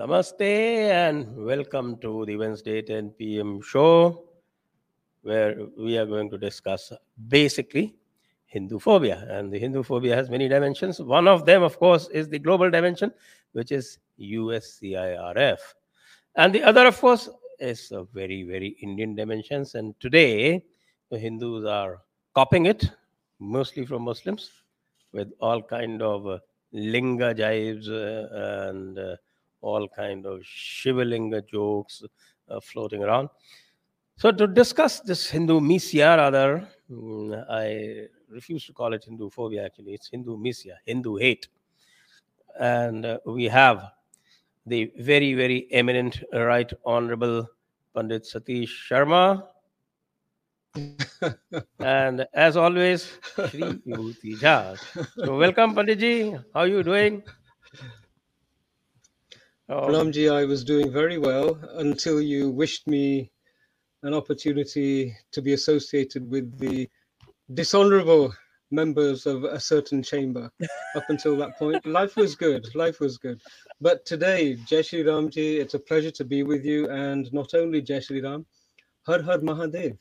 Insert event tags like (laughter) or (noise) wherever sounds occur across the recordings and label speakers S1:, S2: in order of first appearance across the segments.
S1: Namaste and welcome to the Wednesday 10 p.m. show where we are going to discuss basically Hindu phobia. And the Hindu phobia has many dimensions. One of them, of course, is the global dimension, which is USCIRF. And the other, of course, is a very, very Indian dimensions. And today, the Hindus are copying it, mostly from Muslims, with all kind of uh, linga jibes uh, and uh, all kind of shivalinga jokes uh, floating around. So to discuss this Hindu misia, rather, mm, I refuse to call it Hindu phobia. Actually, it's Hindu misia, Hindu hate, and uh, we have the very, very eminent Right Honorable Pandit Satish Sharma. and as always, Shri Vibhuti Jha. So welcome, Panditji. How are you doing? Oh,
S2: Pranamji, I was doing very well until you wished me an opportunity to be associated with the dishonorable members of a certain chamber. (laughs) Up until that point, life was good. Life was good. But today, Jai Shri Ramji, it's a pleasure to be with you. And not only Jai Shri Ram, Har Har Mahadev.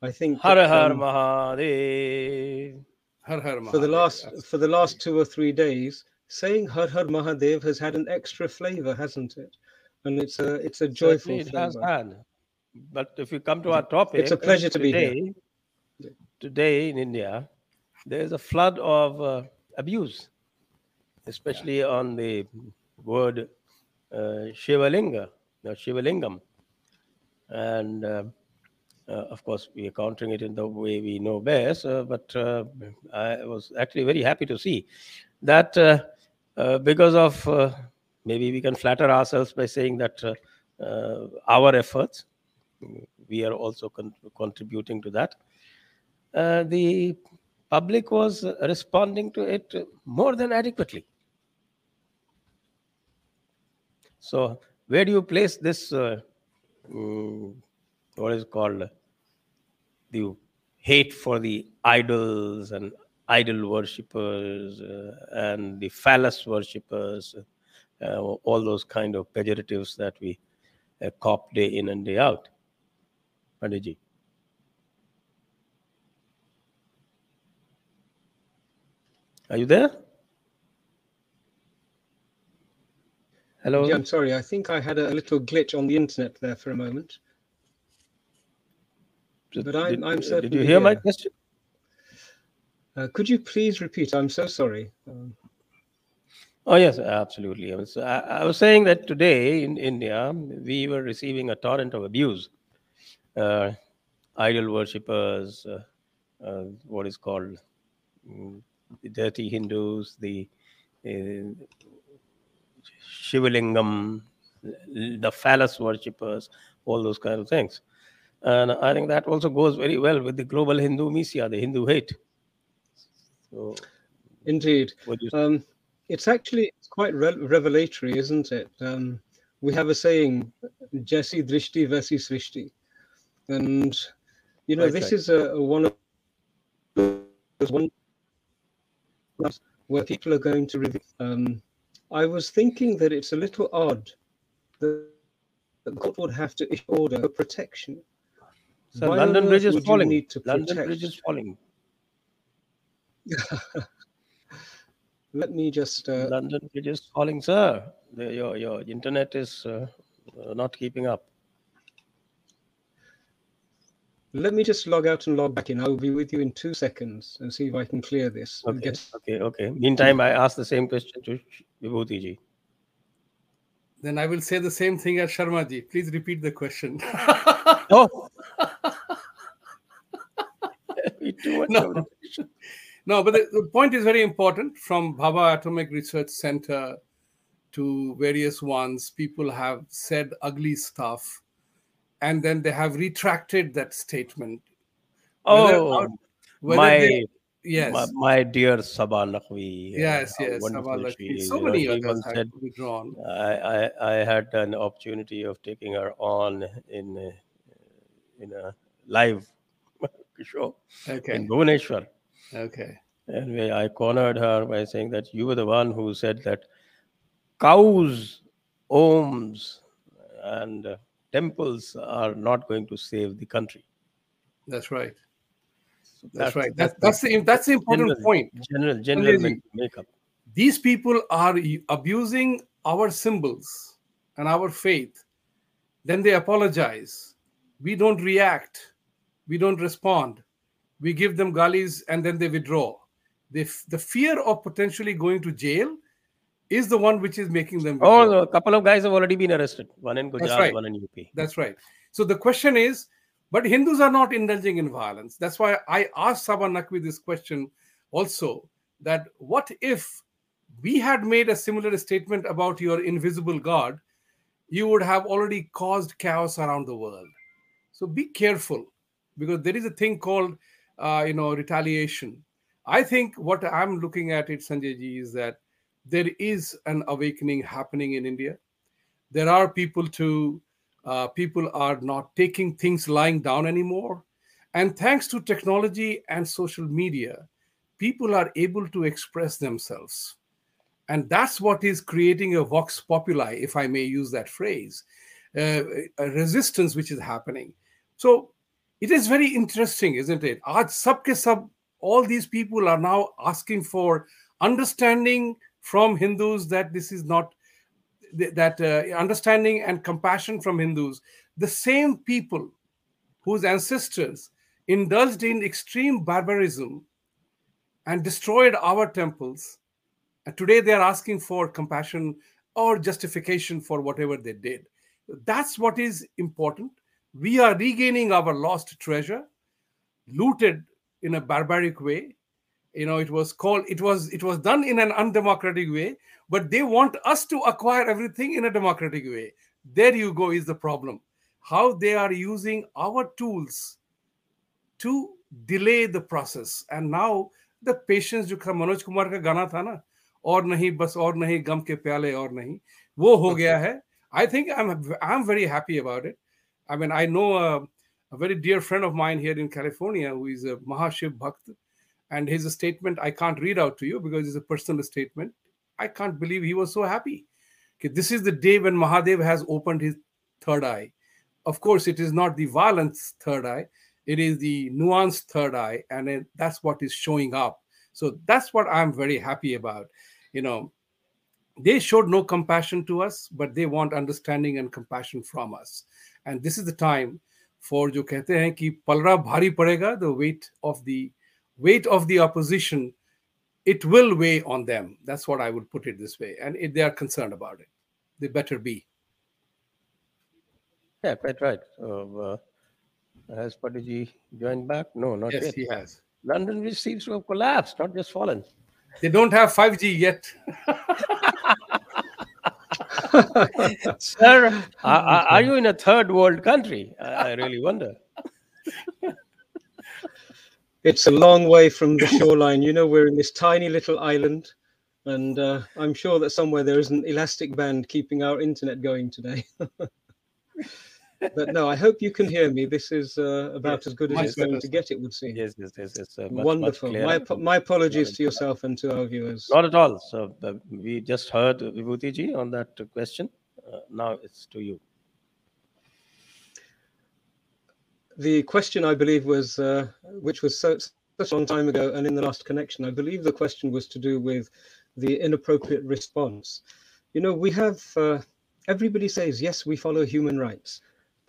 S2: I think
S1: Har
S2: that,
S1: Har
S2: um,
S1: Mahadev.
S3: Har Har
S2: for the last for the last two or three days, saying Har Har Mahadev has had an extra flavor, hasn't it? And it's a it's a joyful
S1: Certainly it has
S2: flavor.
S1: had. But if you come to our topic,
S2: It's a pleasure to be here.
S1: today, today in India, there is a flood of uh, abuse, especially on the word uh, Shivalinga, or Shivalingam. And uh, uh, of course, we are countering it in the way we know best. Uh, but uh, I was actually very happy to see that uh, because of uh, maybe we can flatter ourselves by saying that uh, uh, our efforts, we are also con- contributing to that. Uh, the public was uh, responding to it more than adequately. So, where do you place this? Uh, mm, what is called the hate for the idols and idol worshippers uh, and the phallus worshippers, uh, all those kind of pejoratives that we uh, cop day in and day out. Panditji. Are you there? Hello.
S2: Yeah, I'm sorry. I think I had a little glitch on the internet there for a moment.
S1: Did,
S2: but I'm- I'm
S1: did you
S2: certainly
S1: hear my question?
S2: Uh, could you please repeat? I'm so sorry. Um,
S1: Oh yes, absolutely. I was, I, I was saying that today in India we were receiving a torrent of abuse. Uh, idol worshippers, uh, uh, what is called mm, the dirty Hindus, the uh, Shivalingam, the phallus worshippers, all those kind of things. And I think that also goes very well with the global Hindu misia, the Hindu hate. So,
S2: indeed.
S1: what do you
S2: Um, it's actually it's quite re- revelatory, isn't it? Um, we have a saying, Jesse Drishti Vesi Srishti. And, you know, this is a, a one of one where people are going to review. Um, I was thinking that it's a little odd that, that God would have to issue order for protection.
S1: So
S2: Why
S1: London Bridge is falling.
S2: need to
S1: London
S2: protect-
S1: Bridge is falling. (laughs)
S2: Let me just uh,
S1: London Bridge is falling, sir. The, your your internet is uh, uh, not keeping up.
S2: let me just log out and log back in. I'll be with you in two seconds and see if I can clear this. and
S1: Okay,
S2: get-
S1: okay, okay. Meantime, I asked the same question to Vibhuti ji.
S3: Then I will say the same thing as Sharma ji. Please repeat the question.
S1: Oh, (laughs) (laughs) too much
S3: No. No, but the, the point is very important. From Bhabha Atomic Research Center to various ones, people have said ugly stuff, and then they have retracted that statement.
S1: Oh,
S3: Whether
S1: my,
S3: they- yes,
S1: my my dear Saba uh,
S3: yes,
S1: how
S3: yes. Saba
S1: she
S3: So
S1: You know,
S3: many
S1: she
S3: others have
S1: said,
S3: withdrawn.
S1: I, I I had an opportunity of taking her on in a, in a live (laughs) show
S3: Okay,
S1: in Bhubaneswar.
S3: Okay.
S1: And I cornered her by saying that you were the one who said that cows Oms and uh, temples are not going to save the country.
S3: That's right. So that's, that's, right. That's, that's the that's the important
S1: general,
S3: point.
S1: General general makeup.
S3: These people are abusing our symbols and our faith. Then they apologize. We don't react. We don't respond. We give them gullies and then they withdraw. They, the fear of potentially going to jail is the one which is making them.
S1: Oh, withdraw. Oh, a couple of guys have already been arrested. One in Gujarat, right. one in UP.
S3: That's right. So the question is, but Hindus are not indulging in violence. That's why I asked Saba Naqvi this question also that what if we had made a similar statement about your invisible God, you would have already caused chaos around the world. So be careful because there is a thing called, uh, you know, retaliation. I think what I'm looking at it, Sanjay ji, is that there is an awakening happening in India. There are people to uh, people are not taking things lying down anymore, and thanks to technology and social media, people are able to express themselves, and that's what is creating a vox populi, if I may use that phrase, uh, a resistance which is happening. So it is very interesting, isn't it? Aaj sab, all these people are now asking for understanding from Hindus that this is not that uh, understanding and compassion from Hindus, the same people whose ancestors indulged in extreme barbarism and destroyed our temples, and today they are asking for compassion or justification for whatever they did. That's what is important We are regaining our lost treasure, looted in a barbaric way, you know it was called it was it was done in an undemocratic way but they want us to acquire everything in a democratic way there you go is the problem how they are using our tools to delay the process and now the patience जो मनोज कुमार का गाना था ना और नहीं बस और नहीं गम के प्याले और नहीं वो हो गया है I think I'm I'm very happy about it. I mean, I know a, a very dear friend of mine here in California who is a Mahashiv Bhakt, and his statement I can't read out to you because it's a personal statement. I can't believe he was so happy. Okay, this is the day when Mahadev has opened his third eye. Of course, it is not the violence third eye, it is the nuanced third eye, and it, that's what is showing up. So that's what I'm very happy about. You know, they showed no compassion to us, but they want understanding and compassion from us And this is the time for जो कहते हैं कि पलरा भारी पड़ेगा the weight of the weight of the opposition, it will weigh on them. That's what I would put it this way. And if they are concerned about it, they better be.
S1: Yeah, quite right. So, uh, has Patiji joined back? No, not
S3: yes,
S1: yet.
S3: he has.
S1: London which seems to have collapsed, not just fallen.
S3: They don't have 5G yet. (laughs)
S1: Sir, (laughs) are, are, you in a third world country? I, I really wonder
S2: it's a long way from the shoreline. You know, we're in this tiny little island, and uh, I'm sure that somewhere there is an elastic band keeping our internet going today. (laughs) but no, I hope you can hear me. This is uh, about yes, as good as it's going to get, it would seem.
S1: Yes, yes, yes. It's uh,
S2: much, wonderful. Much my, my apologies to yourself and to our viewers.
S1: Not at all. So uh, we just heard Vibhuti ji on that question. Uh, now it's to you.
S2: the question I believe was, uh, which was so, such a long time ago, and in the last connection, I believe the question was to do with the inappropriate response. You know, we have uh, everybody says yes, we follow human rights,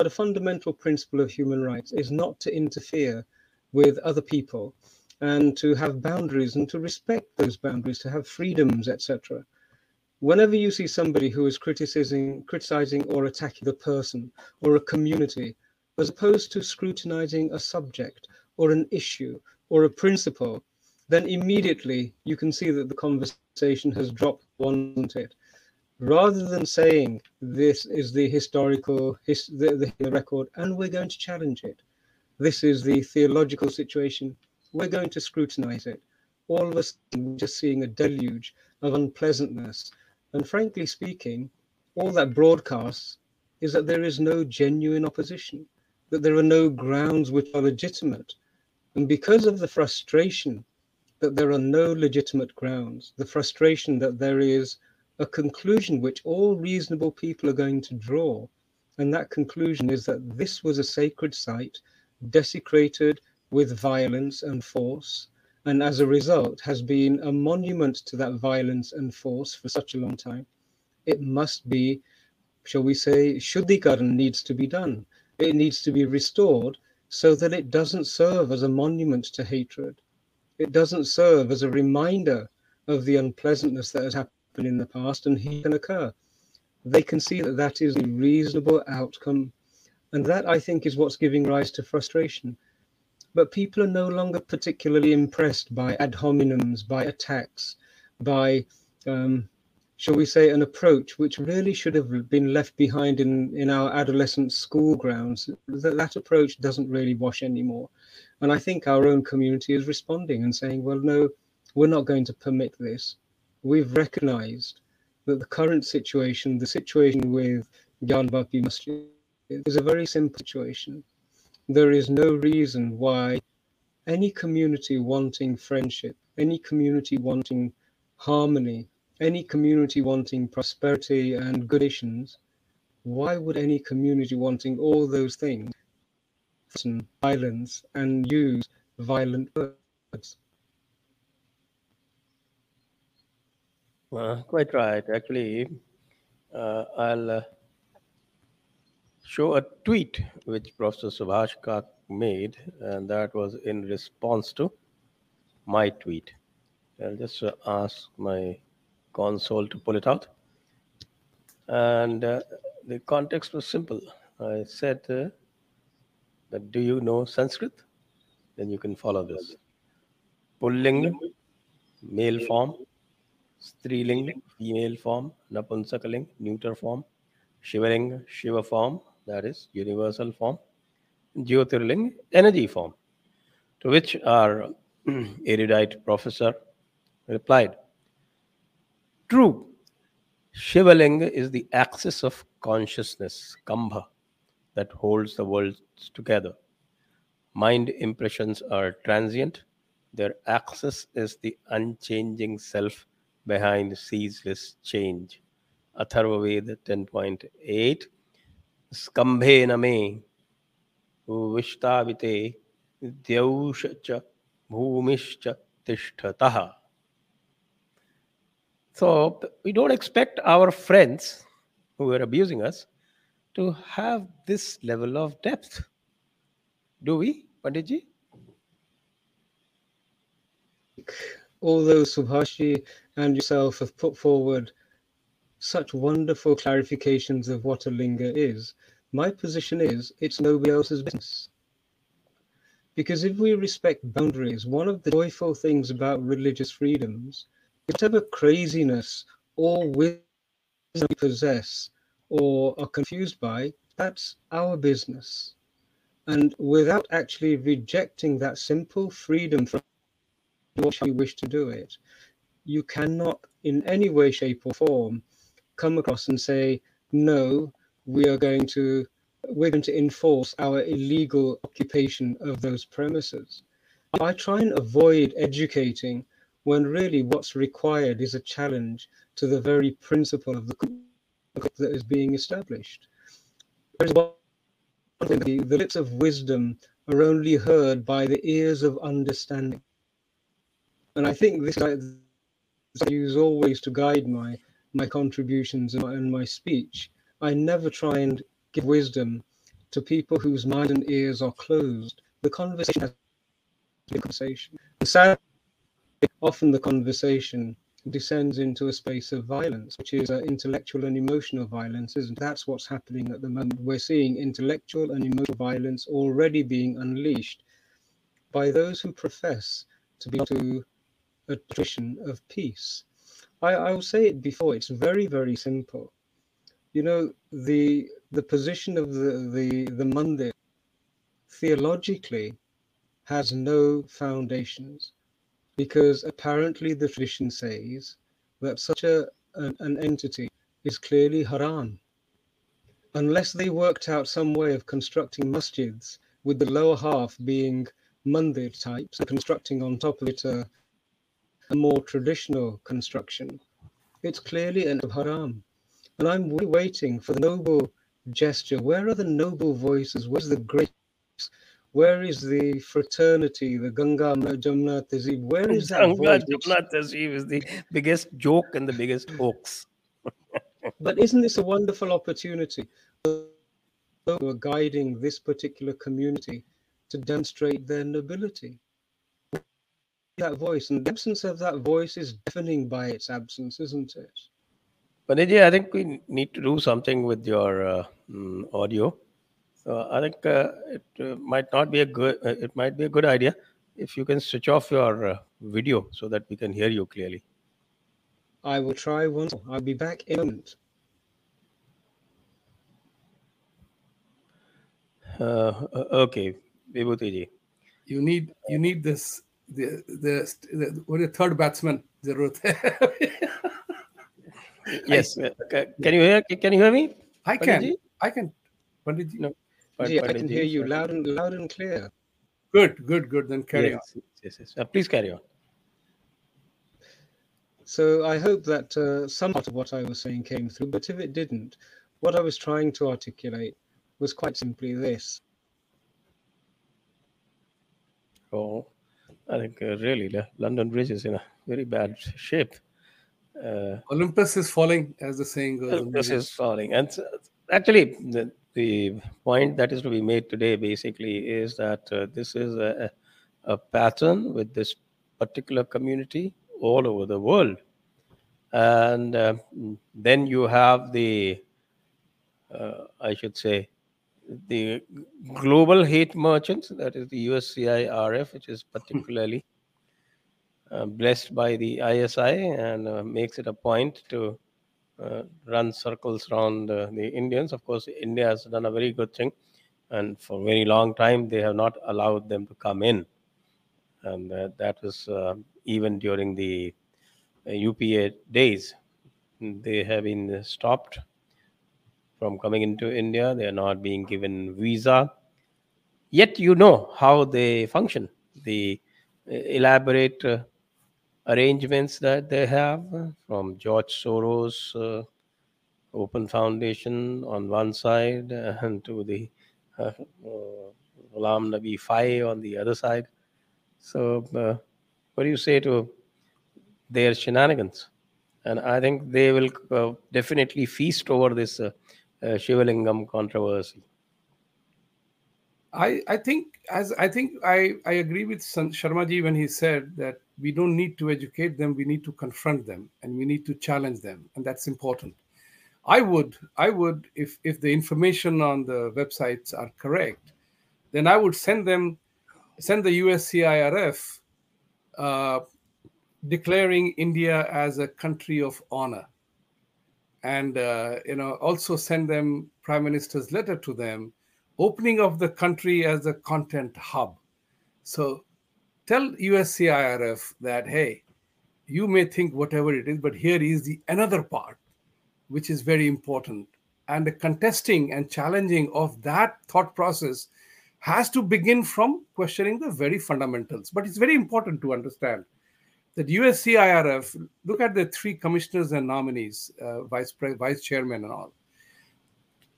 S2: but a fundamental principle of human rights is not to interfere with other people and to have boundaries and to respect those boundaries, to have freedoms, etc. Whenever you see somebody who is criticizing, criticizing or attacking a person or a community, as opposed to scrutinizing a subject or an issue or a principle, then immediately you can see that the conversation has dropped, wasn't it? Rather than saying this is the historical his, the, the record and we're going to challenge it, this is the theological situation, we're going to scrutinize it. All of us just seeing a deluge of unpleasantness. And frankly speaking, all that broadcasts is that there is no genuine opposition that there are no grounds which are legitimate. And because of the frustration that there are no legitimate grounds, the frustration that there is a conclusion which all reasonable people are going to draw. And that conclusion is that this was a sacred site desecrated with violence and force, and as a result has been a monument to that violence and force for such a long time. It must be, shall we say, Shuddhikaran needs to be done. It needs to be restored so that it doesn't serve as a monument to hatred. It doesn't serve as a reminder of the unpleasantness that has happened in the past and he can occur. They can see that that is a reasonable outcome. And that, I think, is what's giving rise to frustration. But people are no longer particularly impressed by ad hominems, by attacks, by um, shall we say, an approach which really should have been left behind in, in our adolescent school grounds. That, that approach doesn't really wash anymore. And I think our own community is responding and saying, well, no, we're not going to permit this. We've recognized that the current situation, the situation with Gyanvapi Masjid, is a very simple situation. There is no reason why any community wanting friendship, any community wanting harmony, any community wanting prosperity and good relations, why would any community wanting all those things violence and use violent words?
S1: Uh, quite right. Actually, uh, I'll uh, show a tweet which Professor Subhash Kak made, and that was in response to my tweet. I'll just uh, ask my console to pull it out. And uh, the context was simple. I said uh, that, do you know Sanskrit? Then you can follow this. Pulling, male form. Striling, female form. Napunsakaling, neuter form. Shivaling, Shiva form, that is universal form. Jyotirling, energy form. To which our (clears throat) erudite professor replied, True. Shivalinga is the axis of consciousness, Skambha, that holds the worlds together. Mind impressions are transient. Their axis is the unchanging self behind ceaseless change. Atharvaveda 10.8 Skambhe Name Vishtavite Dyaush Bhumishcha Tishtataha. So we don't expect our friends who are abusing us to have this level of depth. Do we, Panditji?
S2: Although Subhashi and yourself have put forward such wonderful clarifications of what a linga is, my position is it's nobody else's business. Because if we respect boundaries, one of the joyful things about religious freedoms whatever craziness or wisdom we possess or are confused by, that's our business. And without actually rejecting that simple freedom from what you wish to do it, you cannot in any way, shape, or form come across and say, no, we are going to we're going to enforce our illegal occupation of those premises. I try and avoid educating when really what's required is a challenge to the very principle of the that is being established. The, the lips of wisdom are only heard by the ears of understanding. And I think this I use always to guide my my contributions and my, and my speech. I never try and give wisdom to people whose mind and ears are closed. The conversation has conversation. And sadly, often the conversation descends into a space of violence, which is uh, intellectual and emotional violence, isn't That's what's happening at the moment. We're seeing intellectual and emotional violence already being unleashed by those who profess to be able to a tradition of peace. I, I will say it before, it's very, very simple. You know, the the position of the, the, the mandir theologically has no foundations because apparently the tradition says that such a, an, an entity is clearly haram. Unless they worked out some way of constructing masjids with the lower half being mandir types and constructing on top of it a, a more traditional construction, It's clearly an haram. And I'm waiting for the noble gesture. Where are the noble voices? Where's the grace? Where is the fraternity, the Ganga Jamna Tehzeeb? Where is that
S1: Ganga? Jamna Tehzeeb is the biggest joke and the biggest hoax. (laughs)
S2: But isn't this a wonderful opportunity? Who are guiding this particular community to demonstrate their nobility? That voice, and the absence of that voice is deafening by its absence, isn't it?
S1: Panditji, I think we need to do something with your uh, mm, audio. So I think uh, it uh, might not be a good. Uh, it might be a good idea if you can switch off your uh, video so that we can hear you clearly.
S2: I will try once. more. I'll be back in a moment.
S1: Uh, uh, okay, Vibhuti
S3: You need you need this the the, the what is the third batsman? Zaroorat (laughs) hai.
S1: Yes, uh, ca- can you hear? Can you hear me?
S3: I can.
S1: Panditji?
S3: I can. Panditji.
S1: No. Pand-
S2: Gee, I can hear you loud and loud and clear.
S3: Good, good, good. Then carry on.
S1: Yes, yes, yes. Uh, please carry on.
S2: So I hope that uh, some part of what I was saying came through, but if it didn't, what I was trying to articulate was quite simply this.
S1: Oh, I think uh, really the London Bridge is in a very bad shape. Uh,
S3: Olympus is falling, as the saying goes.
S1: this is falling. And so- actually, the, the point that is to be made today basically is that uh, this is a, a pattern with this particular community all over the world. And uh, then you have the, uh, I should say, the global hate merchants, that is the USCIRF, which is (laughs) particularly uh, blessed by the ISI and uh, makes it a point to uh, run circles around uh, the Indians. Of course, India has done a very good thing, and for a very long time they have not allowed them to come in, and uh, that was uh, even during the uh, UPA days. They have been stopped from coming into India. They are not being given visa. Yet you know how they function. The uh, elaborate uh, arrangements that they have uh, from George Soros uh, Open Foundation on one side (laughs) and to the uh, Ghulam Nabi Fai on the other side. So, uh, what do you say to their shenanigans? And I think they will uh, definitely feast over this uh, uh, Shivalingam controversy.
S3: I, I think as I think I, I agree with Sharmaji when he said that we don't need to educate them, we need to confront them and we need to challenge them, and that's important. I would I would if if the information on the websites are correct, then I would send them send the USCIRF uh, declaring India as a country of honor, and uh, you know also send them Prime Minister's letter to them opening of the country as a content hub. So tell USCIRF that, hey, you may think whatever it is, but here is the another part, which is very important. And the contesting and challenging of that thought process has to begin from questioning the very fundamentals. But it's very important to understand that USCIRF, look at the three commissioners and nominees, uh, vice, pre- vice chairman and all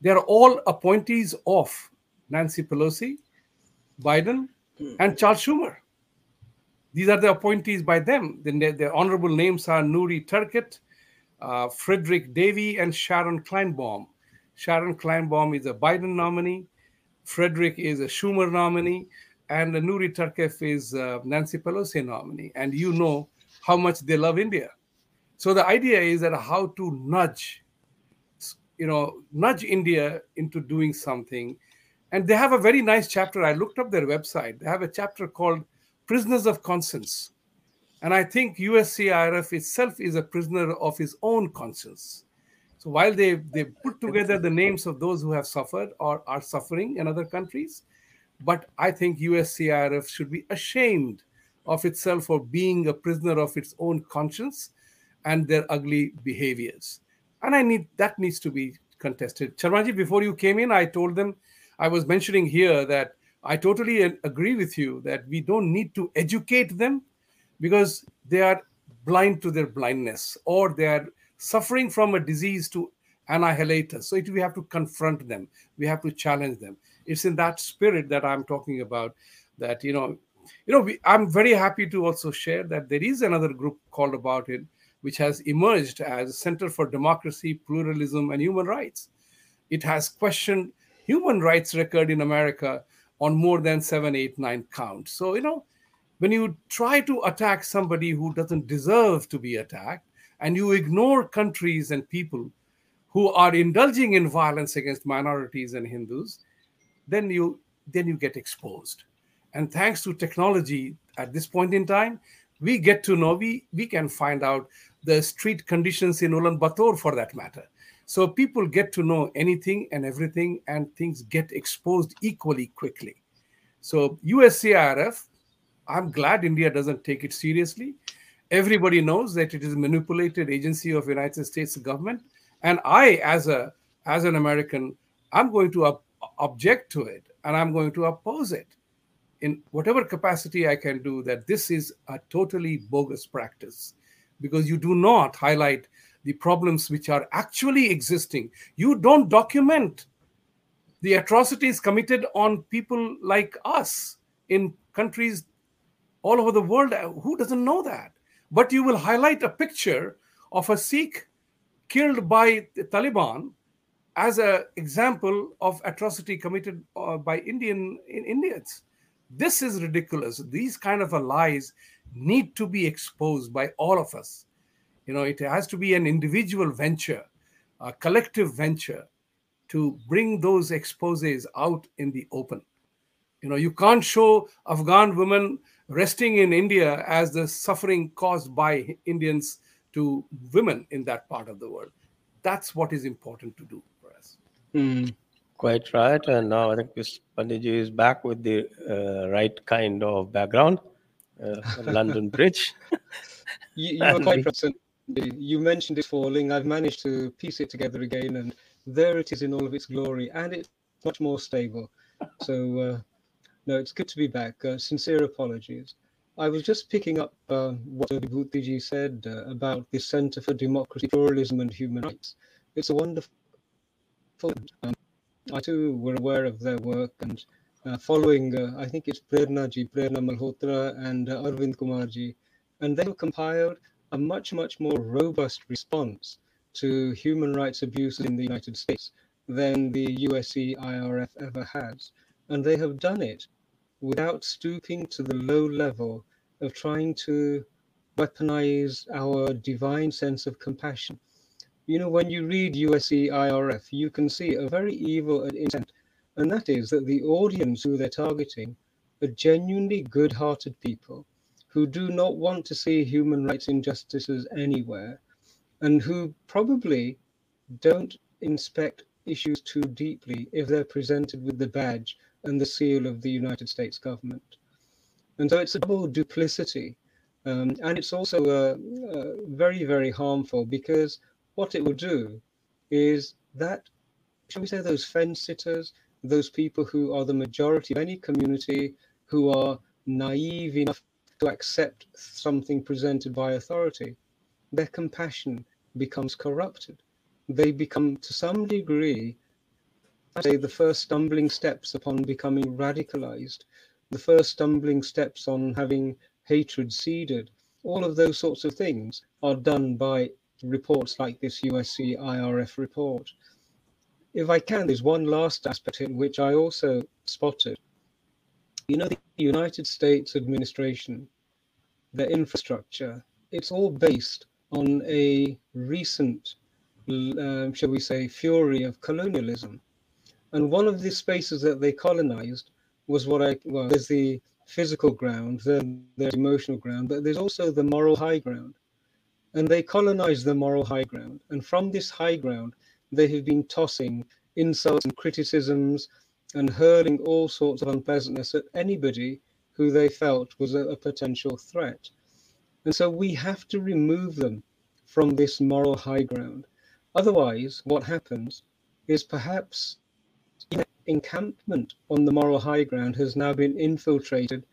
S3: they are all appointees of Nancy Pelosi, Biden, and Charles Schumer. These are the appointees by them. The, the honorable names are Nury Turkel, uh, Frederick Davie, and Sharon Kleinbaum. Sharon Kleinbaum is a Biden nominee. Frederick is a Schumer nominee. And Nury Turkel is a Nancy Pelosi nominee. And you know how much they love India. So the idea is that how to nudge you know nudge india into doing something. And they have a very nice chapter. I looked up their website. They have a chapter called prisoners of conscience. And i think uscirf itself is a prisoner of his own conscience. So while they they put together the names of those who have suffered or are suffering in other countries but i think uscirf should be ashamed of itself for being a prisoner of its own conscience and their ugly behaviors and I need that needs to be contested. Sharmaji, before you came in, I told them I was mentioning here that I totally agree with you that we don't need to educate them because they are blind to their blindness or they are suffering from a disease to annihilate us. So we have to confront them. We have to challenge them. It's in that spirit that I'm talking about. That you know, you know, we, I'm very happy to also share that there is another group called About It, which has emerged as Center for Democracy, Pluralism, and Human Rights. It has questioned human rights record in America on more than seven, eight, nine counts. So you know, when you try to attack somebody who doesn't deserve to be attacked, and you ignore countries and people who are indulging in violence against minorities and Hindus, then you then you get exposed. And thanks to technology at this point in time, we get to know we we can find out the street conditions in Ulaanbaatar for that matter. So people get to know anything and everything, and things get exposed equally quickly. So USCIRF, I'm glad India doesn't take it seriously. Everybody knows that it is a manipulated agency of United States government and i as a as an american i'm going to ob- object to it and i'm going to oppose it. In whatever capacity i can do that this is a totally bogus practice because you do not highlight the problems which are actually existing. You don't document the atrocities committed on people like us in countries all over the world. Who doesn't know that? But you will highlight a picture of a sikh killed by the Taliban as an example of atrocity committed uh, by Indian in Indians. This is ridiculous. These kind of lies need to be exposed by all of us. You know, it has to be an individual venture, a collective venture to bring those exposes out in the open. You know, you can't show Afghan women resting in India as the suffering caused by Indians to women in that part of the world. That's what is important to do.
S1: Mm. Quite right. And now I think this Panditji is back with the uh, right kind of background, uh, London Bridge. (laughs)
S2: you, you are quite present. You mentioned it falling. I've managed to piece it together again, and there it is in all of its glory, and it's much more stable. So, uh, no, it's good to be back. Uh, sincere apologies. I was just picking up uh, what Vibhutiji said uh, about the Center for Democracy, Pluralism and Human Rights. It's a wonderful. Um, I too were aware of their work and uh, following, uh, I think it's Prerna ji, Prerna Malhotra and uh, Arvind Kumarji, and they have compiled a much, much more robust response to human rights abuses in the United States than the USCIRF ever has. And they have done it without stooping to the low level of trying to weaponize our divine sense of compassion. You know, when you read USCIRF, you can see a very evil intent, and that is that the audience who they're targeting are genuinely good hearted people who do not want to see human rights injustices anywhere and who probably don't inspect issues too deeply if they're presented with the badge and the seal of the United States government. And so it's a double duplicity. Um, and it's also uh, uh, very, very harmful because what it will do is that, shall we say, those fence sitters, those people who are the majority of any community who are naive enough to accept something presented by authority, their compassion becomes corrupted. They become, to some degree, say the first stumbling steps upon becoming radicalized, the first stumbling steps on having hatred seeded, all of those sorts of things are done by reports like this USCIRF report. If I can, there's one last aspect in which I also spotted. You know, the United States administration, their infrastructure, it's all based on a recent, uh, shall we say, fury of colonialism. And one of the spaces that they colonized was what I, well, there's the physical ground, then there's emotional ground, but there's also the moral high ground. And they colonize the moral high ground. And from this high ground, they have been tossing insults and criticisms and hurling all sorts of unpleasantness at anybody who they felt was a, a potential threat. And so we have to remove them from this moral high ground. Otherwise, what happens is perhaps encampment on the moral high ground has now been infiltrated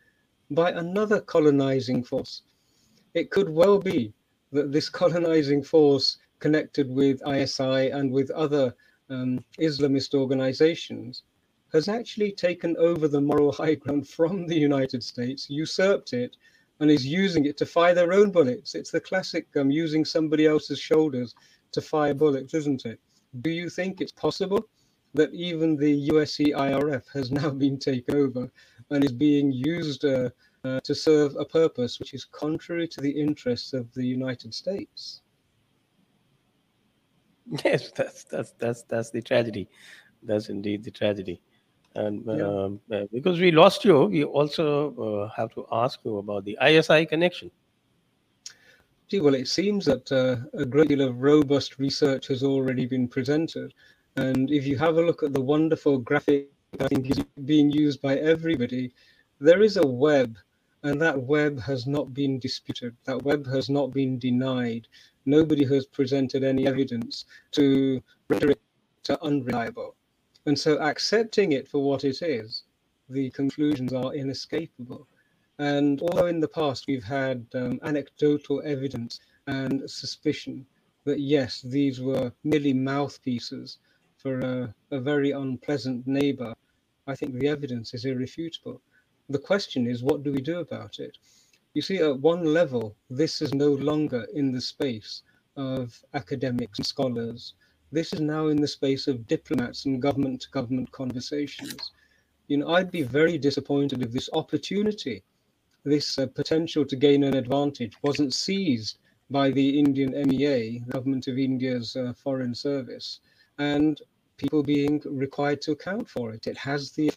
S2: by another colonizing force. It could well be that this colonizing force connected with ISI and with other um, Islamist organizations has actually taken over the moral high ground from the United States, usurped it, and is using it to fire their own bullets. It's the classic um, using somebody else's shoulders to fire bullets, isn't it? Do you think it's possible that even the USCIRF has now been taken over and is being used uh, uh, to serve a purpose which is contrary to the interests of the United States? (laughs)
S1: Yes, that's that's that's that's the tragedy. That's indeed the tragedy. And
S2: Yeah.
S1: um, uh, because we lost you, we also uh, have to ask you about the ISI connection.
S2: Gee, well, it seems that uh, a great deal of robust research has already been presented. And if you have a look at the wonderful graphic I think is being used by everybody, there is a web, and that web has not been disputed. That web has not been denied. Nobody has presented any evidence to render it unreliable. And so accepting it for what it is, the conclusions are inescapable. And although in the past we've had um, anecdotal evidence and suspicion that yes, these were merely mouthpieces for a, a very unpleasant neighbor, I think the evidence is irrefutable. The question is, what do we do about it? You see, at one level, this is no longer in the space of academics and scholars. This is now in the space of diplomats and government to government conversations. You know, I'd be very disappointed if this opportunity this uh, potential to gain an advantage wasn't seized by the Indian MEA, government of India's uh, foreign service, and people being required to account for it. It has the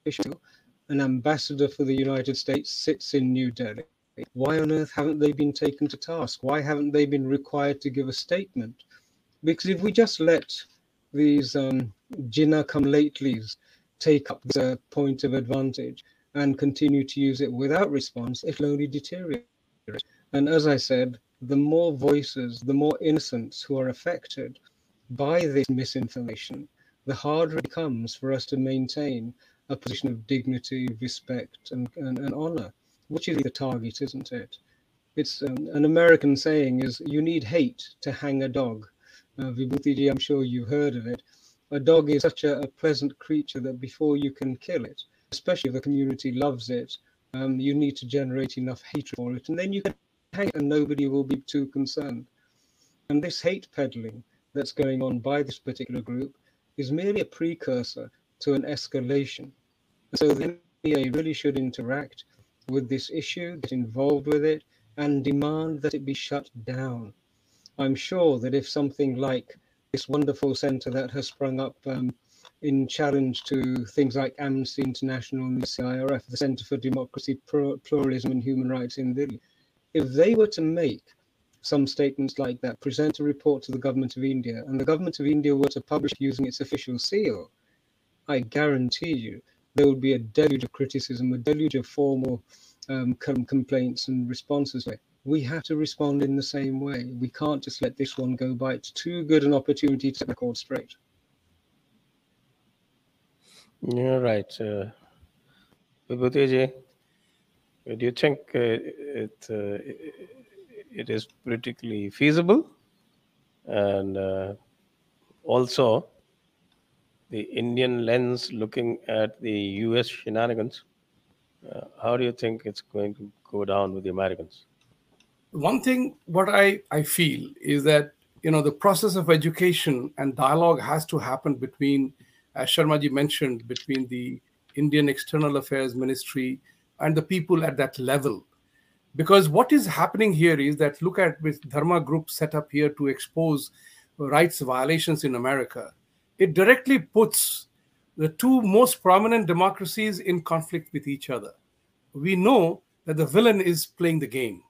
S2: official, an ambassador for the United States sits in New Delhi. Why on earth haven't they been taken to task? Why haven't they been required to give a statement? Because if we just let these um, Jinnah come latelys take up uh, point of advantage, and continue to use it without response, it'll only deteriorate. And as I said, the more voices, the more innocents who are affected by this misinformation, the harder it becomes for us to maintain a position of dignity, respect, and, and, and honor, which is the target, isn't it? It's um, an American saying is you need hate to hang a dog. Uh, I'm sure you've heard of it. A dog is such a, a pleasant creature that before you can kill it, especially if the community loves it, um, you need to generate enough hatred for it, and then you can hang it and nobody will be too concerned. And this hate peddling that's going on by this particular group is merely a precursor to an escalation. So the MEA really should interact with this issue, get involved with it, and demand that it be shut down. I'm sure that if something like this wonderful center that has sprung up um, in challenge to things like Amnesty International and the CIRF, the Center for Democracy, Pluralism and Human Rights in Delhi, if they were to make some statements like that, present a report to the government of India, and the government of India were to publish using its official seal, I guarantee you there would be a deluge of criticism, a deluge of formal um, com- complaints and responses. We have to respond in the same way. We can't just let this one go by. It's too good an opportunity to record straight.
S1: You're right. Uh, do you think uh, it, uh, it is politically feasible? And uh, also, the Indian lens looking at the US shenanigans, uh, how do you think it's going to go down with the Americans?
S3: One thing, what I, I feel is that you know the process of education and dialogue has to happen between, as Sharmaji mentioned, between the Indian External Affairs Ministry and the people at that level. Because what is happening here is that look at with Dharma Group set up here to expose rights violations in America. It directly puts the two most prominent democracies in conflict with each other. We know that the villain is playing the game.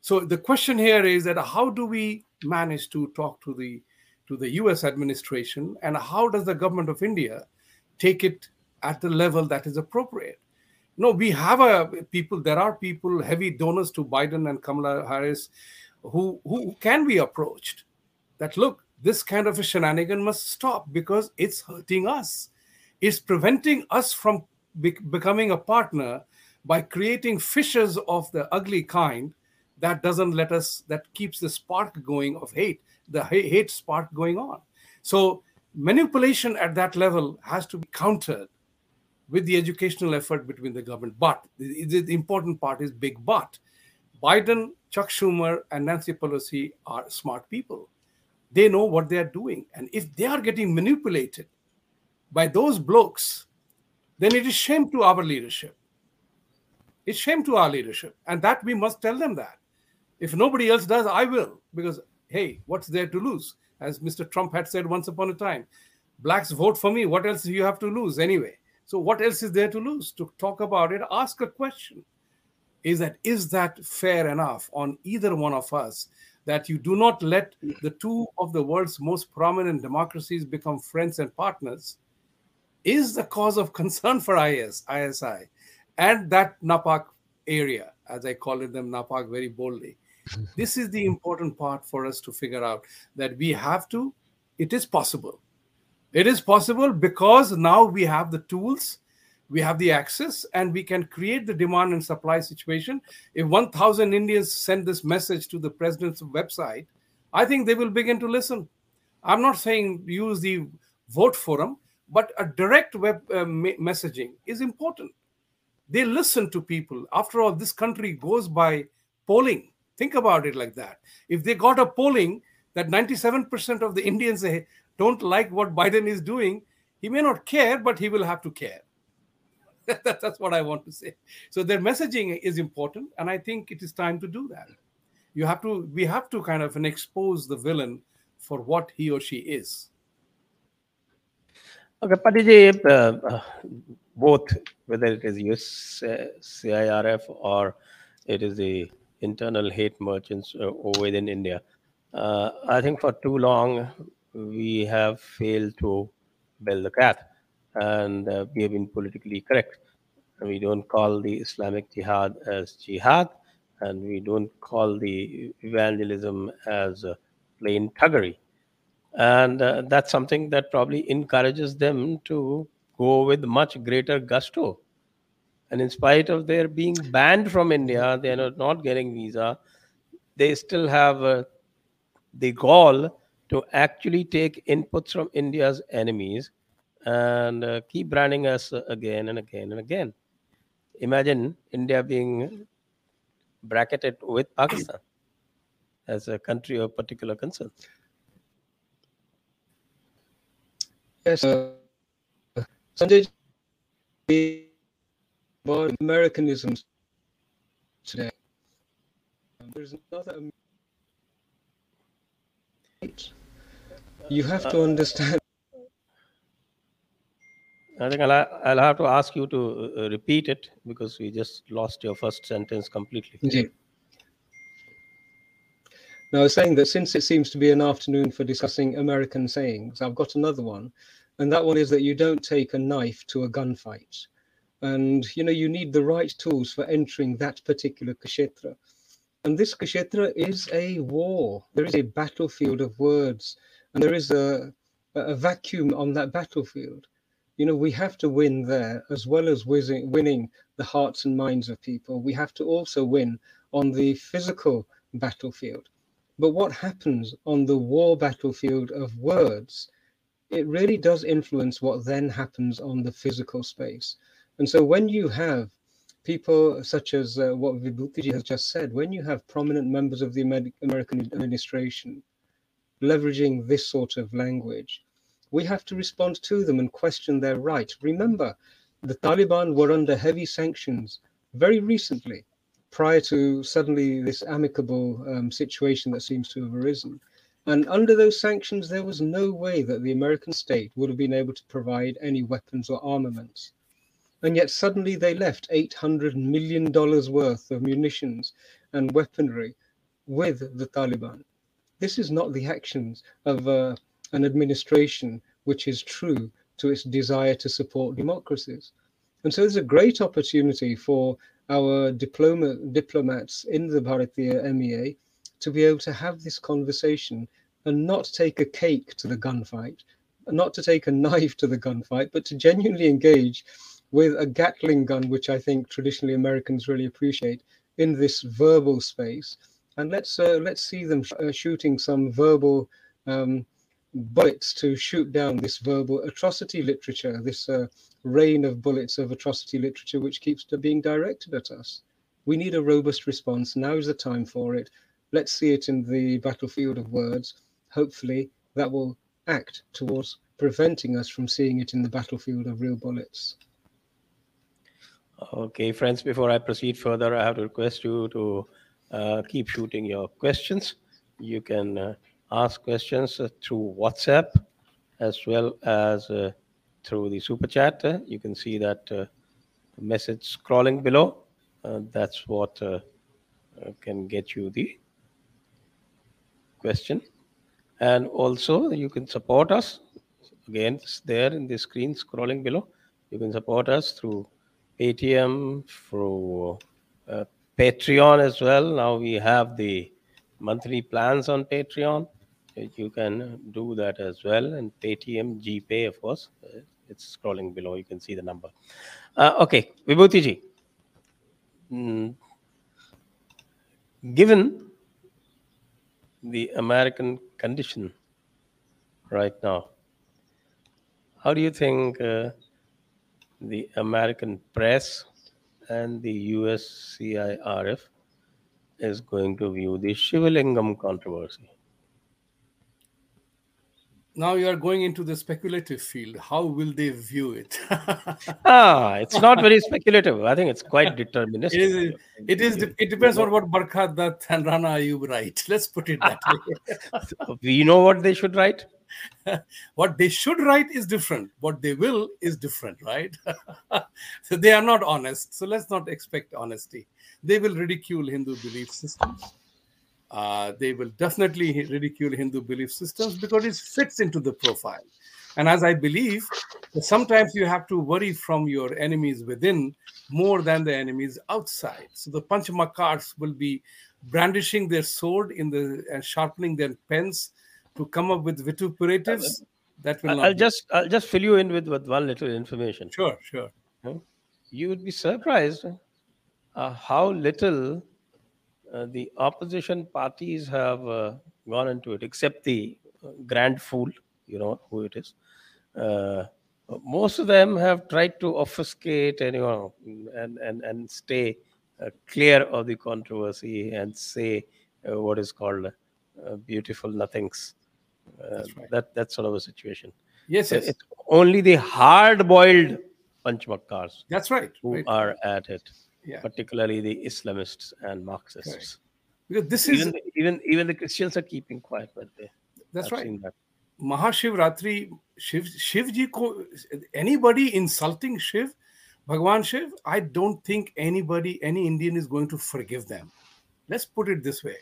S3: So the question here is that how do we manage to talk to the to the US administration and how does the government of India take it at the level that is appropriate? No, we have a people. There are people, heavy donors to Biden and Kamala Harris, who who can be approached. That look, this kind of a shenanigan must stop because it's hurting us. It's preventing us from be- becoming a partner by creating fissures of the ugly kind that doesn't let us, that keeps the spark going of hate, the hate spark going on. So manipulation at that level has to be countered with the educational effort between the government. But the, the important part is big but. Biden, Chuck Schumer, and Nancy Pelosi are smart people. They know what they are doing. And if they are getting manipulated by those blokes, then it is shame to our leadership. It's shame to our leadership. And that we must tell them that. If nobody else does, I will. Because, hey, what's there to lose? As Mr. Trump had said once upon a time, blacks vote for me. What else do you have to lose anyway? So what else is there to lose? To talk about it, ask a question. Is that is that fair enough on either one of us that you do not let the two of the world's most prominent democracies become friends and partners? Is the cause of (laughs) concern for IS, ISI and that NAPAC area, as I call it them NAPAC very boldly. (laughs) this is the important part for us to figure out that we have to, it is possible it is possible because now we have the tools, we have the access, and we can create the demand and supply situation. If 1,000 Indians send this message to the president's website, I think they will begin to listen. I'm not saying use the vote forum, but a direct web uh, messaging is important. They listen to people. After all, this country goes by polling. Think about it like that. If they got a polling that 97% of the Indians say, don't like what Biden is doing, he may not care, but he will have to care. (laughs) That's what I want to say. So their messaging is important, and I think it is time to do that. You have to, we have to kind of expose the villain for what he or she is.
S1: Okay, Patiji, uh, uh, both whether it is US uh, CIRF or it is the internal hate merchants uh, within India, uh, I think for too long we have failed to build the cat and uh, we have been politically correct. We don't call the Islamic jihad as jihad and we don't call the evangelism as uh, plain thuggery. And uh, that's something that probably encourages them to go with much greater gusto. And in spite of their being banned from India, they are not getting visa, they still have uh, the gall to actually take inputs from India's enemies and uh, keep branding us again and again and again. Imagine India being bracketed with Pakistan as a country of particular concern.
S2: Yes, uh, Sanjay, about Americanisms today. There's another you have to understand.
S1: I think I'll, I'll have to ask you to uh, repeat it because we just lost your first sentence completely.
S2: Now, I was saying that since it seems to be an afternoon for discussing American sayings, I've got another one. And that one is that you don't take a knife to a gunfight. And, you know, you need the right tools for entering that particular kshetra. And this kshetra is a war. There is a battlefield of words and there is a, a vacuum on that battlefield. You know, we have to win there as well as winning the hearts and minds of people. We have to also win on the physical battlefield. But what happens on the war battlefield of words, it really does influence what then happens on the physical space. And so when you have people such as uh, what Vibhutiji has just said, when you have prominent members of the American administration leveraging this sort of language, we have to respond to them and question their right. Remember, the Taliban were under heavy sanctions very recently, prior to suddenly this amicable um, situation that seems to have arisen. And under those sanctions, there was no way that the American state would have been able to provide any weapons or armaments. And yet suddenly they left $800 million worth of munitions and weaponry with the Taliban. This is not the actions of uh, an administration which is true to its desire to support democracies. And so there's a great opportunity for our diploma, diplomats in the Bharatiya MEA to be able to have this conversation and not take a cake to the gunfight, not to take a (laughs) knife to the gunfight, but to genuinely engage with a Gatling gun, which I think traditionally Americans really appreciate, in this verbal space and let's uh, let's see them sh- uh, shooting some verbal um, bullets to shoot down this verbal atrocity literature, this uh, rain of bullets of atrocity literature, which keeps being directed at us. We need a robust response. Now is the time for it. Let's see it in the battlefield of words. Hopefully, that will act towards preventing us from seeing it in the battlefield of real bullets.
S1: Okay, friends, before I proceed further, I have to request you to uh, keep shooting your questions. You can uh, ask questions through WhatsApp as well as uh, through the super chat. Uh, you can see that uh, message scrolling below. That's what can get you the question. And also, you can support us. Again, it's there in the screen scrolling below. You can support us through Paytm, through Patreon as well. Now we have the monthly plans on Patreon. You can do that as well. And Paytm, GPay, of course, uh, it's scrolling below. You can see the number. Uh, okay, Vibhuti ji. Mm, given the American condition right now, how do you think uh, the American press and the USCIRF is going to view the Shivalingam controversy?
S3: Now you are going into the speculative field. How will they view it? (laughs)
S1: Ah, it's not very speculative. I think it's quite deterministic.
S3: It is. It is. It depends on what Barkha Dutt and Rana Ayub write. (laughs) Let's put it that way. (laughs)
S1: we know what they should write.
S3: what they should write is different. What they will is different, right? so they are not honest. So let's not expect honesty. They will ridicule Hindu belief systems. Uh, they will definitely ridicule Hindu belief systems because it fits into the profile. And as I believe, sometimes you have to worry from your enemies within more than the enemies outside. So the Panchamakars will be brandishing their sword in the and sharpening their pens to come up with vituperatives. That will not
S1: I'll
S3: be-
S1: just I'll just fill you in with, with one little information.
S3: sure, sure.
S1: You would be surprised uh, how little the opposition parties have uh, gone into it, except the uh, grand fool, you know who it is. Uh, most of them have tried to obfuscate and you know and and and stay uh, clear of the controversy and say uh, what is called uh, beautiful nothings. Uh,
S3: That's right.
S1: That that sort of a situation.
S3: Yes,
S1: So
S3: yes.
S1: It's only the hard-boiled panchmakars
S3: That's right.
S1: who
S3: right.
S1: are at it,
S3: Yeah.
S1: particularly the Islamists and Marxists.
S3: Because this is
S1: Even, even even the Christians are keeping quiet, but they.
S3: that's right.
S1: that.
S3: Mahashivratri, Shiv, Shiv ji ko, anybody insulting Shiv, Bhagwan Shiv, I don't think anybody, any Indian is going to forgive them. Let's put it this way.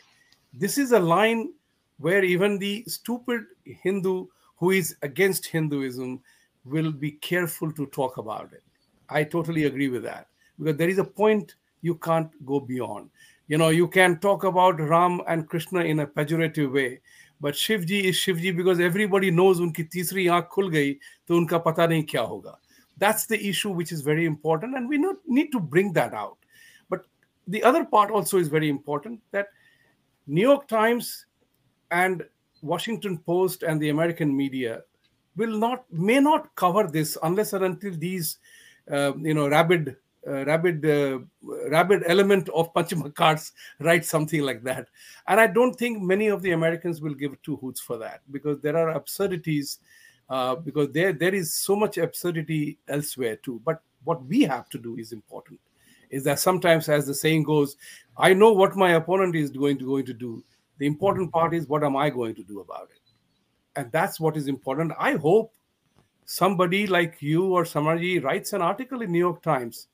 S3: This is a line where even the stupid Hindu who is against Hinduism will be careful to talk about it. I totally agree with that because there is a point you can't go beyond. You know, you can talk about Ram and Krishna in a pejorative way, but Shivji is Shivji because everybody knows unki tisri aankh khul gayi, to unka pata nahi kya hoga. That's the issue which is very important, and we not, need to bring that out. But the other part also is very important that New York Times and Washington Post and the American media will not may not cover this unless and until these uh, you know rabid uh, rabid uh, rabid element of Panchamakars write something like that. And i don't think many of the americans will give two hoots for that because there are absurdities uh, because there there is so much absurdity elsewhere too. But what we have to do is important. Is that sometimes as the saying goes i know what my opponent is going to going to do. The important part is what am i going to do about it? And that's what is important. I hope somebody like you or Samarji writes an article in New York Times,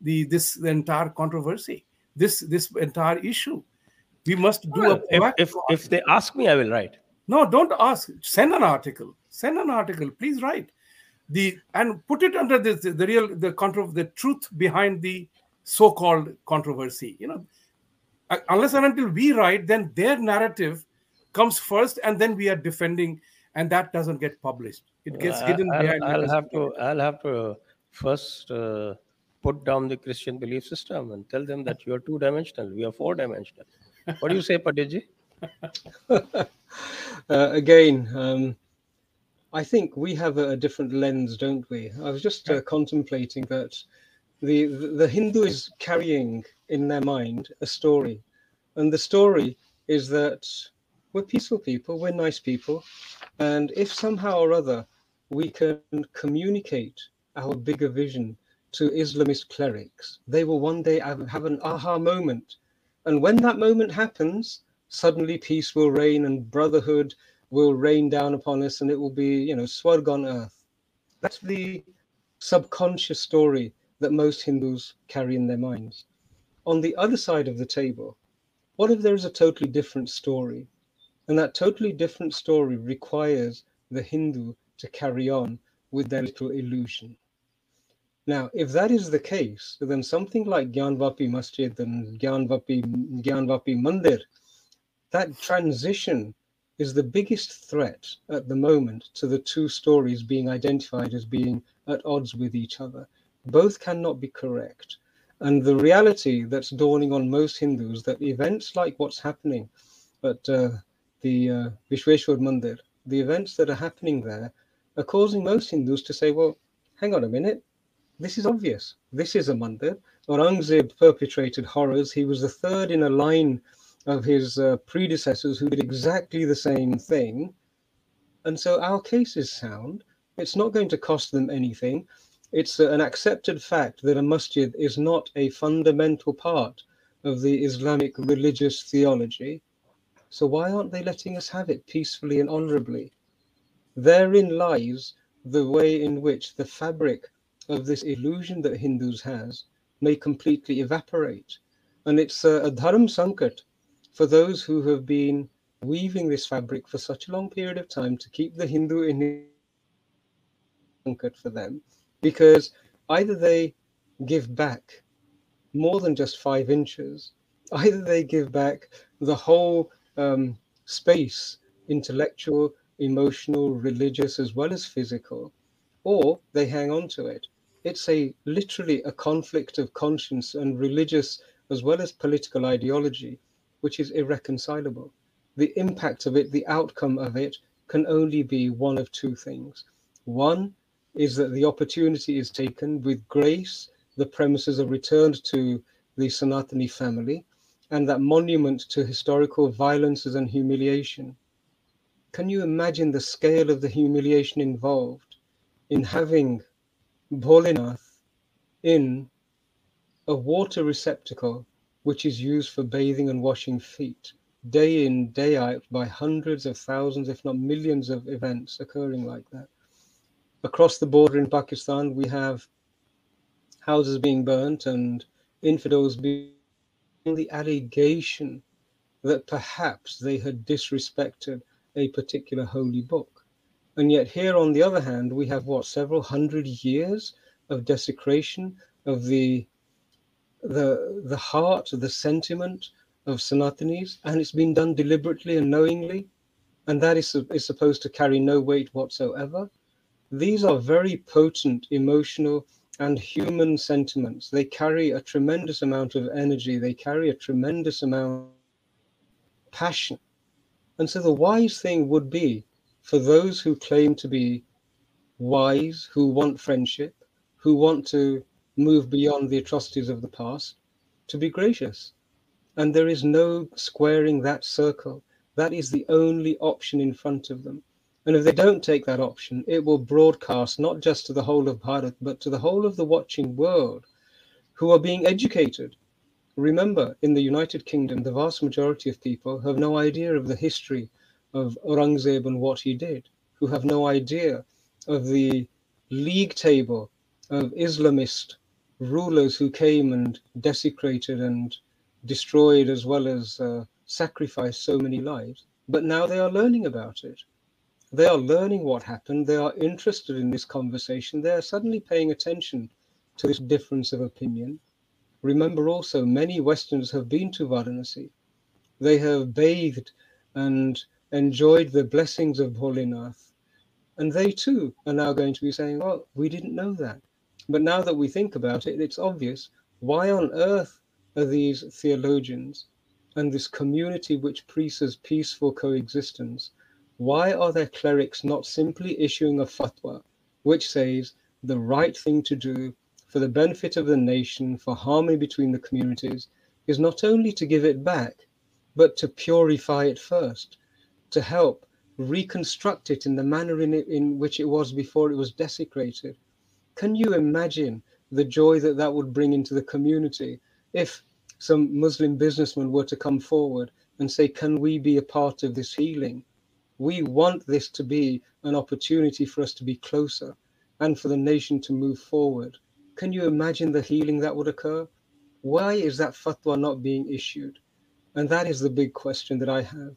S3: the this the entire controversy, this this entire issue. We must do
S1: Well,
S3: a
S1: if, if if they ask me, I will write.
S3: no, don't ask. Send an article. Send an article. Please write the and put it under this the real the contro the truth behind the so-called controversy. You know, Uh, unless and until we write, then their narrative comes first, and then we are defending, and that doesn't get published. It gets
S1: I-
S3: hidden
S1: I'll,
S3: behind.
S1: I'll have to I'll have to first uh, put down the Christian belief system and tell them that you are two dimensional. We are four dimensional. What do you say, Panditji? (laughs)
S2: uh, again, um, I think we have a, a, different lens, don't we? I was just uh, contemplating that the, the Hindu is carrying in their mind a story, and the story is that we're peaceful people, we're nice people, and if somehow or other we can communicate our bigger vision to Islamist clerics, they will one day have, an aha moment, and when that moment happens, suddenly peace will reign and brotherhood will rain down upon us and it will be, you know, swarg on earth. That's the subconscious story that most Hindus carry in their minds. On the other side of the table, what if there is a totally different story? And that totally different story requires the Hindu to carry on with their little illusion. Now, if that is the case, then something like Gyanvapi Masjid and Gyanvapi, Gyanvapi Mandir, that transition is the biggest threat at the moment to the two stories being identified as being at odds with each other. Both cannot be correct. And the reality that's dawning on most Hindus that events like what's happening at uh, the uh, Vishweshwar Mandir, the events that are happening there, are causing most Hindus to say, well, hang on a minute, this is obvious. This is a mandir. Aurangzeb perpetrated horrors. He was the third in a line of his uh, predecessors who did exactly the same thing. And so our case is sound. It's not going to cost them anything. It's uh, an accepted fact that a masjid is not a fundamental part of the Islamic religious theology. So why aren't they letting us have it peacefully and honorably? Therein lies the way in which the fabric of this illusion that Hindus has may completely evaporate. And it's a, a dharam sankat for those who have been weaving this fabric for such a long period of time to keep the Hindu in sankat for them, because either they give back more than just five inches, either they give back the whole um, space, intellectual, emotional, religious, as well as physical, or they hang on to it. It's a literally a conflict of conscience and religious as well as political ideology which is irreconcilable. The impact of it, the outcome of it, can only be one of two things. One is that the opportunity is taken with grace, the premises are returned to the Sanatani family, and that monument to historical violences and humiliation. Can you imagine the scale of the humiliation involved in having Bholenath in a water receptacle which is used for bathing and washing feet, day in, day out, by hundreds of thousands, if not millions of events occurring like that. Across the border in Pakistan, we have houses being burnt and infidels being the allegation that perhaps they had disrespected a particular holy book. And yet, here on the other hand, we have what several hundred years of desecration of the the the heart, the sentiment of Sanatanis, and it's been done deliberately and knowingly, and that is, is supposed to carry no weight whatsoever. These are very potent emotional and human sentiments. They carry a tremendous amount of energy, they carry a tremendous amount of passion. And so the wise thing would be for those who claim to be wise, who want friendship, who want to move beyond the atrocities of the past, to be gracious. And there is no squaring that circle. That is the only option in front of them. And if they don't take that option, it will broadcast not just to the whole of Bharat, but to the whole of the watching world who are being educated. Remember, in the United Kingdom, the vast majority of people have no idea of the history of Aurangzeb and what he did, who have no idea of the league table of Islamist rulers who came and desecrated and destroyed as well as uh, sacrificed so many lives. But now they are learning about it. They are learning what happened. They are interested in this conversation. They are suddenly paying attention to this difference of opinion. Remember also, many Westerners have been to Varanasi. They have bathed and enjoyed the blessings of Bholenath. And they too are now going to be saying, well, we didn't know that. But now that we think about it, it's obvious. Why on earth are these theologians and this community which preaches peaceful coexistence, why are their clerics not simply issuing a fatwa which says the right thing to do for the benefit of the nation, for harmony between the communities, is not only to give it back, but to purify it first, to help reconstruct it in the manner in, it, in which it was before it was desecrated. Can you imagine the joy that that would bring into the community if some Muslim businessman were to come forward and say, Can we be a part of this healing? We want this to be an opportunity for us to be closer and for the nation to move forward. Can you imagine the healing that would occur? Why is that fatwa not being issued? And that is the big question that I have.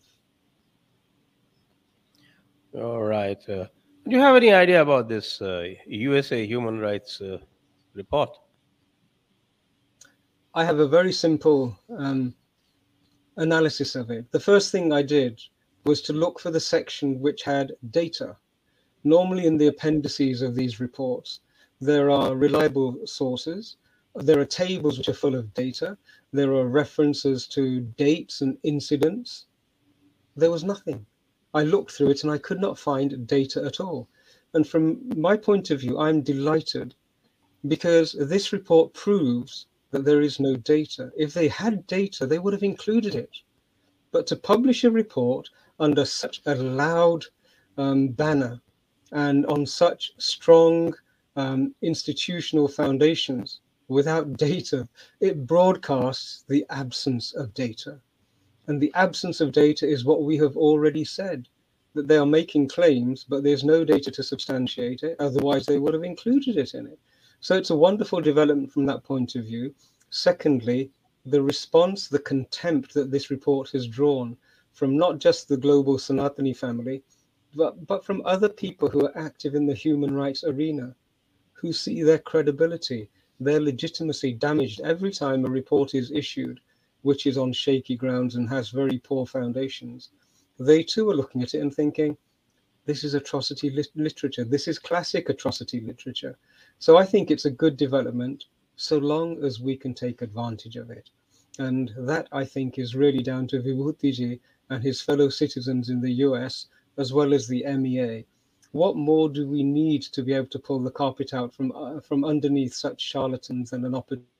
S1: All right. Uh, do you have any idea about this uh, USA human rights uh, report?
S2: I have a very simple um, analysis of it. The first thing I did was to look for the section which had data. Normally, in the appendices of these reports, there are reliable sources, there are tables which are full of data, there are references to dates and incidents. There was nothing. I looked through it and I could not find data at all. And from my point of view, I'm delighted because this report proves that there is no data. If they had data, they would have included it. But to publish a report under such a loud um, banner and on such strong um, institutional foundations without data, it broadcasts the absence of data. And the absence of data is what we have already said that they are making claims, but there's no data to substantiate it. Otherwise, they would have included it in it. So it's a wonderful development from that point of view. Secondly, the response, the contempt that this report has drawn from not just the global Sanatani family, but, but from other people who are active in the human rights arena, who see their credibility, their legitimacy damaged every time a report is issued, which is on shaky grounds and has very poor foundations. They too are looking at it and thinking, this is atrocity lit- literature. This is classic atrocity literature. So I think it's a good development so long as we can take advantage of it. And that I think is really down to Vibhutiji and his fellow citizens in the US, as well as the MEA. What more do we need to be able to pull the carpet out from uh, from underneath such charlatans and an opportunity?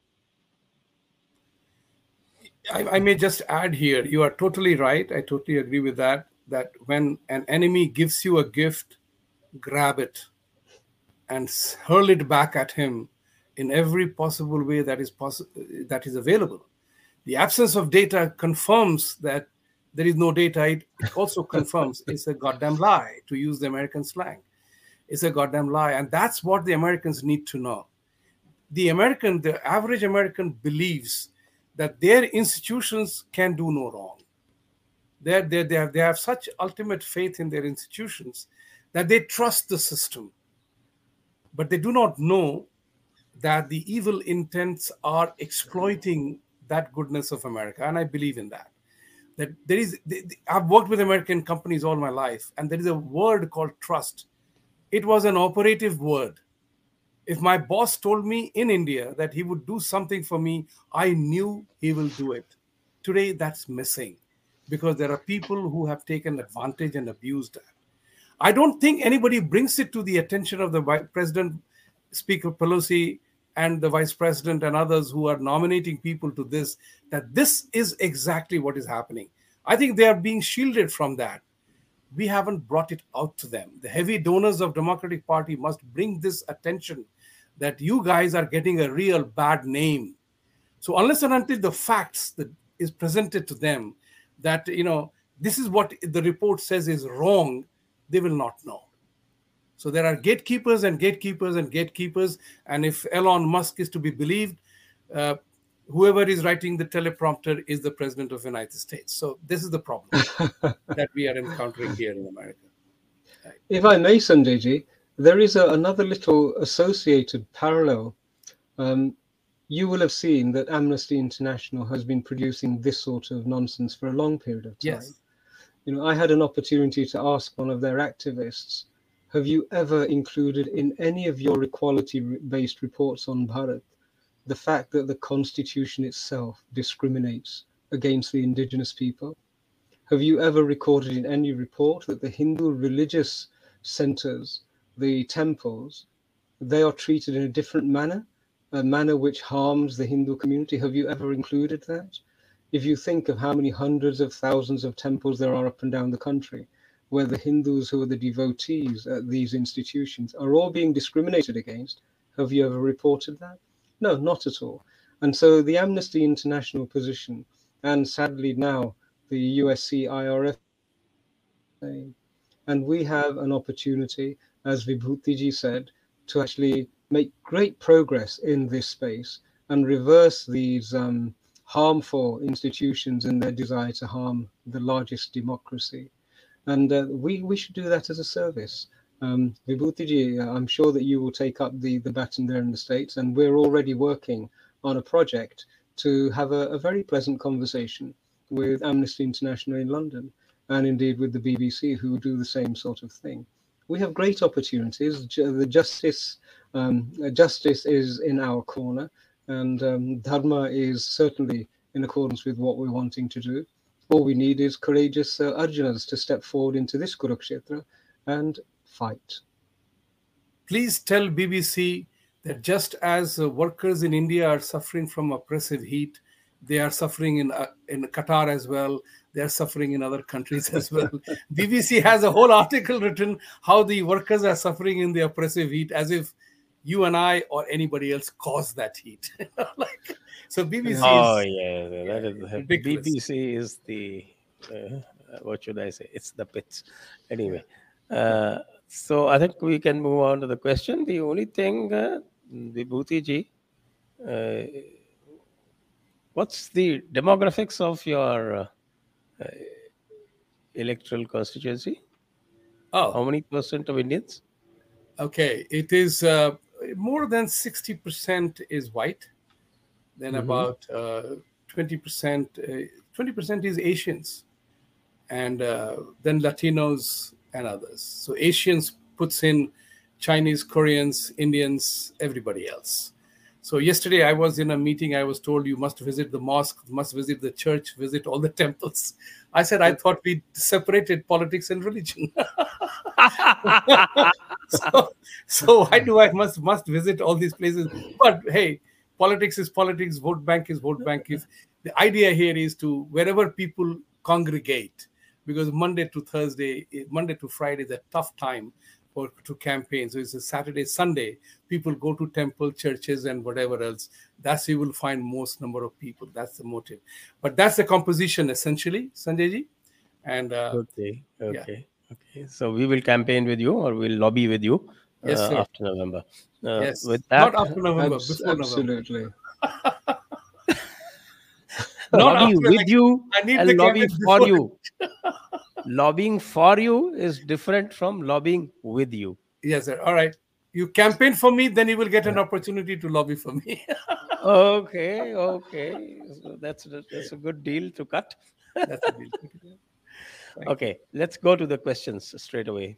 S3: I, I may just add here, you are totally right. I totally agree with that. That when an enemy gives you a gift, grab it and hurl it back at him in every possible way that is possible that is available. The absence of data confirms that there is no data. It, it also (laughs) confirms it's a goddamn lie, to use the American slang. It's a goddamn lie. And that's what the Americans need to know. The American, the average American believes that their institutions can do no wrong. They're, they're, they, have, they have such ultimate faith in their institutions that they trust the system. But they do not know that the evil intents are exploiting that goodness of America. And I believe in that. That there is, I've worked with American companies all my life, and there is a word called trust. It was an operative word if my boss told me in India that he would do something for me, I knew he will do it. Today, that's missing because there are people who have taken advantage and abused that. I don't think anybody brings it to the attention of the President, Speaker Pelosi, and the Vice President and others who are nominating people to this that this is exactly what is happening. I think they are being shielded from that. We haven't brought it out to them. The heavy donors of Democratic Party must bring this attention that you guys are getting a real bad name. So unless and until the facts that is presented to them that you know this is what the report says is wrong, they will not know. So there are gatekeepers and gatekeepers and gatekeepers. And if Elon Musk is to be believed, uh, whoever is writing the teleprompter is the president of the United States. So this is the problem (laughs) that we are encountering here in America.
S2: Right. If I may, Sanjayji, there is a, another little associated parallel. Um, you will have seen that Amnesty International has been producing this sort of nonsense for a long period of time.
S3: Yes.
S2: You know, I had an opportunity to ask one of their activists, have you ever included in any of your equality-based reports on Bharat the fact that the constitution itself discriminates against the indigenous people? Have you ever recorded in any report that the Hindu religious centers, the temples, they are treated in a different manner, a manner which harms the Hindu community? Have you ever included that? If you think of how many hundreds of thousands of temples there are up and down the country, where the Hindus who are the devotees at these institutions are all being discriminated against, have you ever reported that? No, not at all. And so the Amnesty International position, and sadly now the USCIRF, and we have an opportunity, as Vibhutiji said, to actually make great progress in this space and reverse these um, harmful institutions and their desire to harm the largest democracy. And uh, we, we should do that as a service. Um, Vibhutiji, I'm sure that you will take up the, the baton there in the States, and we're already working on a project to have a, a very pleasant conversation with Amnesty International in London and indeed with the BBC, who do the same sort of thing. We have great opportunities. The justice, um, justice is in our corner, and um, Dharma is certainly in accordance with what we're wanting to do. All we need is courageous uh, Arjunas to step forward into this Kurukshetra and fight.
S3: Please tell BBC that just as uh, workers in India are suffering from oppressive heat, they are suffering in uh, in Qatar as well. They are suffering in other countries as well. (laughs) BBC has a whole article written how the workers are suffering in the oppressive heat, as if you and I or anybody else caused that heat. (laughs) like, so BBC.
S1: Oh
S3: is,
S1: yeah, that is (laughs)
S3: ridiculous.
S1: BBC is the uh, what should I say? It's the pits. Anyway, uh, so I think we can move on to the question. The only thing, uh, Vibhuti ji, uh, what's the demographics of your uh, uh, electoral constituency?
S3: Oh,
S1: How many percent of Indians?
S3: okay. It is uh, more than sixty percent is white. Then
S1: Mhm.
S3: about uh, twenty percent. uh, Twenty percent is Asians, and uh, then Latinos and others. So Asians puts in Chinese, Koreans, Indians, everybody else. So yesterday I was in a meeting. I was told you must visit the mosque, must visit the church, visit all the (laughs) temples. I said I thought we separated politics and religion. (laughs) so, so why do I must must visit all these places? But hey, politics is politics. Vote bank is vote bank. If the idea here is to wherever people congregate, because Monday to Thursday, Monday to Friday is a tough time for to campaign. So it's a Saturday, Sunday. People go to temple, churches, and whatever else. That's you will find most number of people. That's the motive. But that's the composition essentially, Sanjayji. And uh,
S1: Okay, okay, okay. So we will campaign with you, or we'll lobby with you
S3: Yes,
S1: uh, after November. Uh,
S3: yes,
S1: With that,
S3: not after November,
S2: Abs-
S3: before November.
S2: absolutely. (laughs)
S3: Not
S1: lobby with
S3: election.
S1: you
S3: I need
S1: and lobby for you. (laughs) Lobbying for you is different from lobbying with you.
S3: Yes, sir. All right. You campaign for me, then you will get an opportunity to lobby for me. (laughs)
S1: Okay, okay. So that's a, that's a good deal to cut.
S3: Deal. (laughs)
S1: Okay, let's go to the questions straight away.